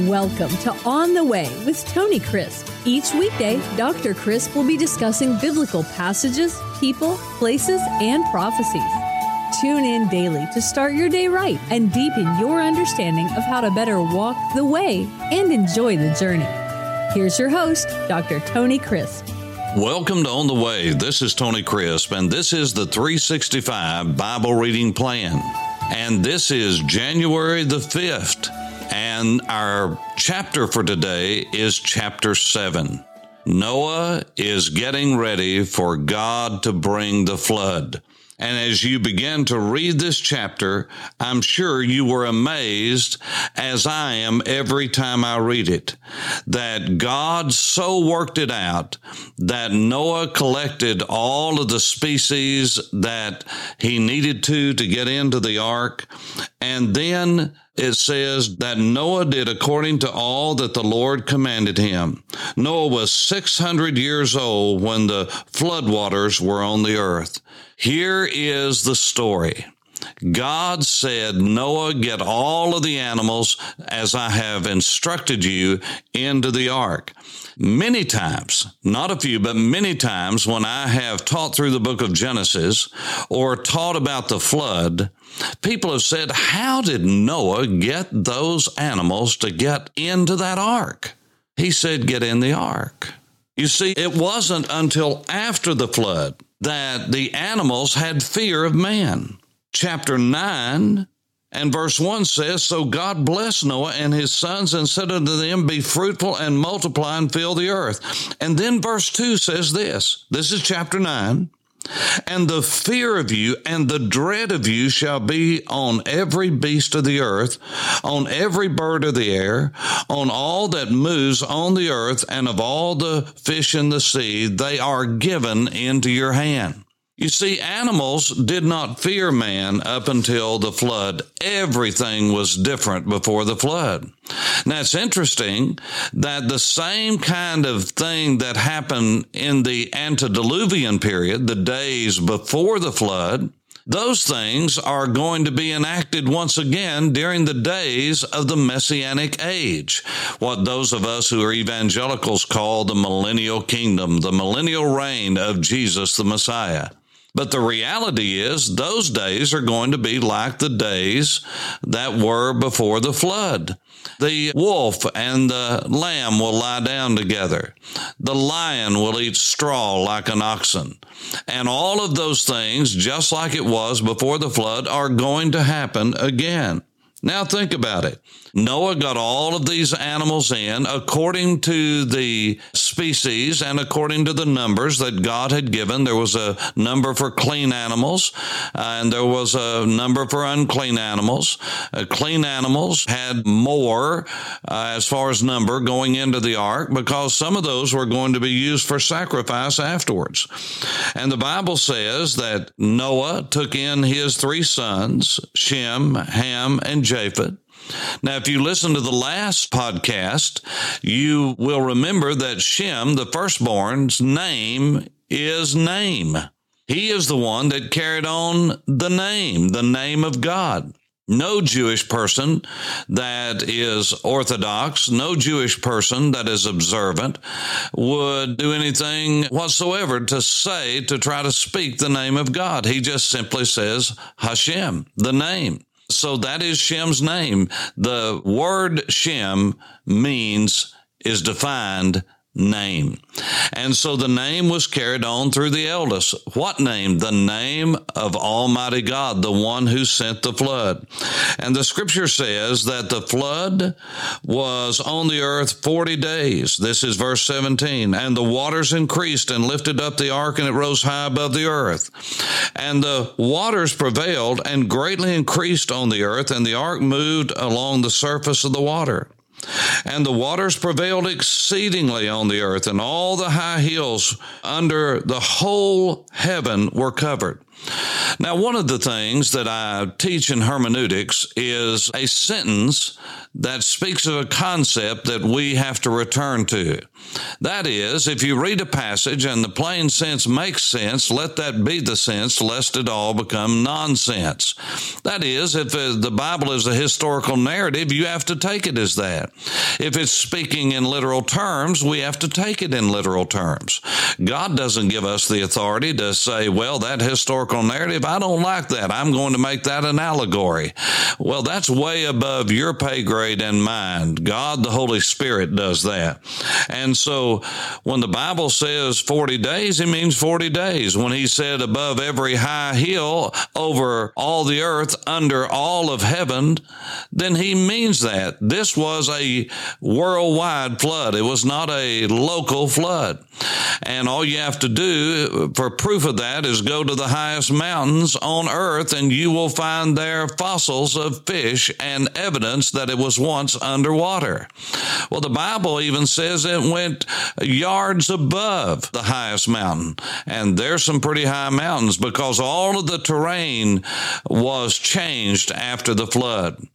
Welcome to On the Way with Tony Crisp. Each weekday, Dr. Crisp will be discussing biblical passages, people, places, and prophecies. Tune in daily to start your day right and deepen your understanding of how to better walk the way and enjoy the journey. Here's your host, Dr. Tony Crisp. Welcome to On the Way. This is Tony Crisp, and this is the 365 Bible Reading Plan. And this is January the 5th. And our chapter for today is chapter 7. Noah is getting ready for God to bring the flood. And as you begin to read this chapter, I'm sure you were amazed, as I am every time I read it, that God so worked it out that Noah collected all of the species that he needed to to get into the ark. And then it says that Noah did according to all that the Lord commanded him. Noah was 600 years old when the floodwaters were on the earth. Here is the story. God said, Noah, get all of the animals as I have instructed you into the ark. Many times, not a few, but many times when I have taught through the book of Genesis or taught about the flood, people have said, How did Noah get those animals to get into that ark? He said, Get in the ark. You see, it wasn't until after the flood that the animals had fear of man. Chapter 9 and verse 1 says, So God blessed Noah and his sons and said unto them, Be fruitful and multiply and fill the earth. And then verse 2 says this this is chapter 9. And the fear of you and the dread of you shall be on every beast of the earth, on every bird of the air, on all that moves on the earth, and of all the fish in the sea. They are given into your hand. You see, animals did not fear man up until the flood. Everything was different before the flood. Now it's interesting that the same kind of thing that happened in the antediluvian period, the days before the flood, those things are going to be enacted once again during the days of the Messianic age, what those of us who are evangelicals call the millennial kingdom, the millennial reign of Jesus the Messiah. But the reality is, those days are going to be like the days that were before the flood. The wolf and the lamb will lie down together. The lion will eat straw like an oxen. And all of those things, just like it was before the flood, are going to happen again. Now think about it. Noah got all of these animals in according to the species and according to the numbers that God had given. There was a number for clean animals uh, and there was a number for unclean animals. Uh, clean animals had more uh, as far as number going into the ark because some of those were going to be used for sacrifice afterwards. And the Bible says that Noah took in his three sons, Shem, Ham, and Japheth. Now, if you listen to the last podcast, you will remember that Shem, the firstborn's name is name. He is the one that carried on the name, the name of God. No Jewish person that is Orthodox, no Jewish person that is observant would do anything whatsoever to say, to try to speak the name of God. He just simply says Hashem, the name. So that is Shem's name. The word Shem means, is defined name. And so the name was carried on through the eldest. What name? The name of Almighty God, the one who sent the flood. And the scripture says that the flood was on the earth 40 days. This is verse 17. And the waters increased and lifted up the ark and it rose high above the earth. And the waters prevailed and greatly increased on the earth and the ark moved along the surface of the water. And the waters prevailed exceedingly on the earth, and all the high hills under the whole heaven were covered. Now, one of the things that I teach in hermeneutics is a sentence that speaks of a concept that we have to return to. That is, if you read a passage and the plain sense makes sense, let that be the sense, lest it all become nonsense. That is, if the Bible is a historical narrative, you have to take it as that. If it's speaking in literal terms, we have to take it in literal terms. God doesn't give us the authority to say, well, that historical narrative, I don't like that. I'm going to make that an allegory. Well, that's way above your pay grade and mine. God, the Holy Spirit, does that. And so when the Bible says 40 days, it means 40 days. When he said above every high hill, over all the earth, under all of heaven, then he means that. This was a worldwide flood. It was not a local flood. And all you have to do for proof of that is go to the highest mountains on earth and you will find there fossils of fish and evidence that it was once underwater. Well, the Bible even says it went yards above the highest mountain. And there's some pretty high mountains because all of the terrain was changed after the flood.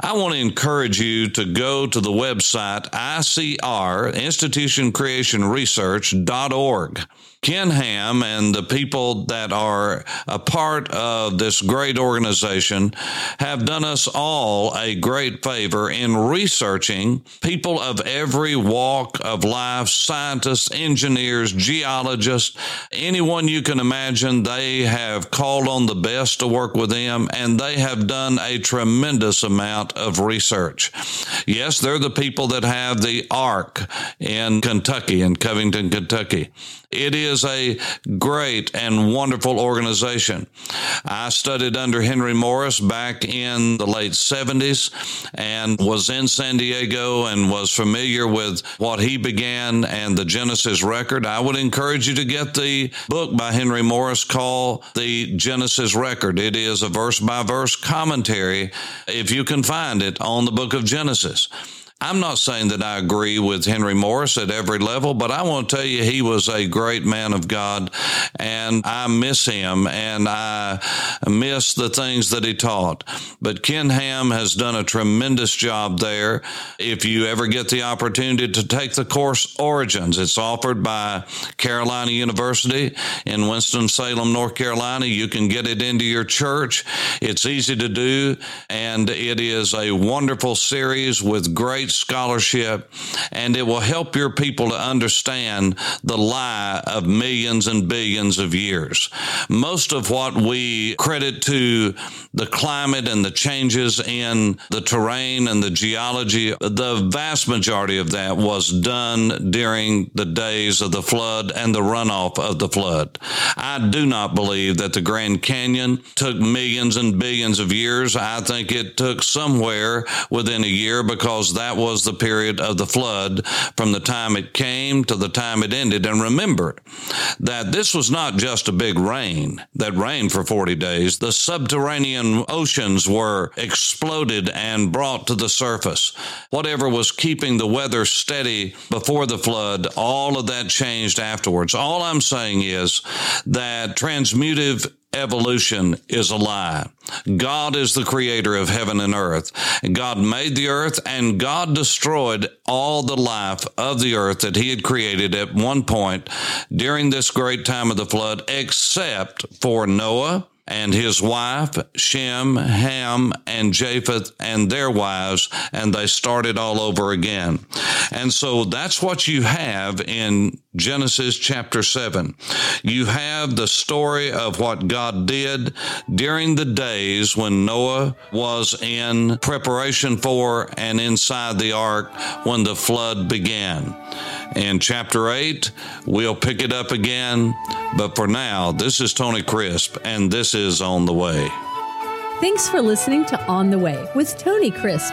I want to encourage you to go to the website ICR, Institution Creation Research.org. Ken Ham and the people that are a part of this great organization have done us all a great favor in researching people of every walk of life scientists, engineers, geologists, anyone you can imagine. They have called on the best to work with them, and they have done a tremendous amount of research. Yes, they're the people that have the Ark in Kentucky, in Covington, Kentucky. It is a great and wonderful organization. I studied under Henry Morris back in the late 70s and was in San Diego and was familiar with what he began and the Genesis record. I would encourage you to get the book by Henry Morris called The Genesis Record. It is a verse by verse commentary, if you can find it, on the book of Genesis. I'm not saying that I agree with Henry Morris at every level, but I want to tell you he was a great man of God, and I miss him and I miss the things that he taught. But Ken Ham has done a tremendous job there. If you ever get the opportunity to take the course Origins, it's offered by Carolina University in Winston-Salem, North Carolina. You can get it into your church. It's easy to do, and it is a wonderful series with great great scholarship, and it will help your people to understand the lie of millions and billions of years. Most of what we credit to the climate and the changes in the terrain and the geology, the vast majority of that was done during the days of the flood and the runoff of the flood. I do not believe that the Grand Canyon took millions and billions of years. I think it took somewhere within a year because was the period of the flood from the time it came to the time it ended. And remember that this was not just a big rain that rained for 40 days. The subterranean oceans were exploded and brought to the surface. Whatever was keeping the weather steady before the flood, all of that changed afterwards. All I'm saying is that transmutive evolution is a lie. God is the creator of heaven and earth. God made the earth and God destroyed all the life of the earth that he had created at one point during this great time of the flood, except for Noah and his wife, Shem, Ham, and Japheth, and their wives, and they started all over again. And so that's what you have in Genesis chapter 7. You have the story of what God did during the days when Noah was in preparation for and inside the ark when the flood began. In chapter 8, we'll pick it up again. But for now, this is Tony Crisp, and this is On the Way. Thanks for listening to On the Way with Tony Crisp.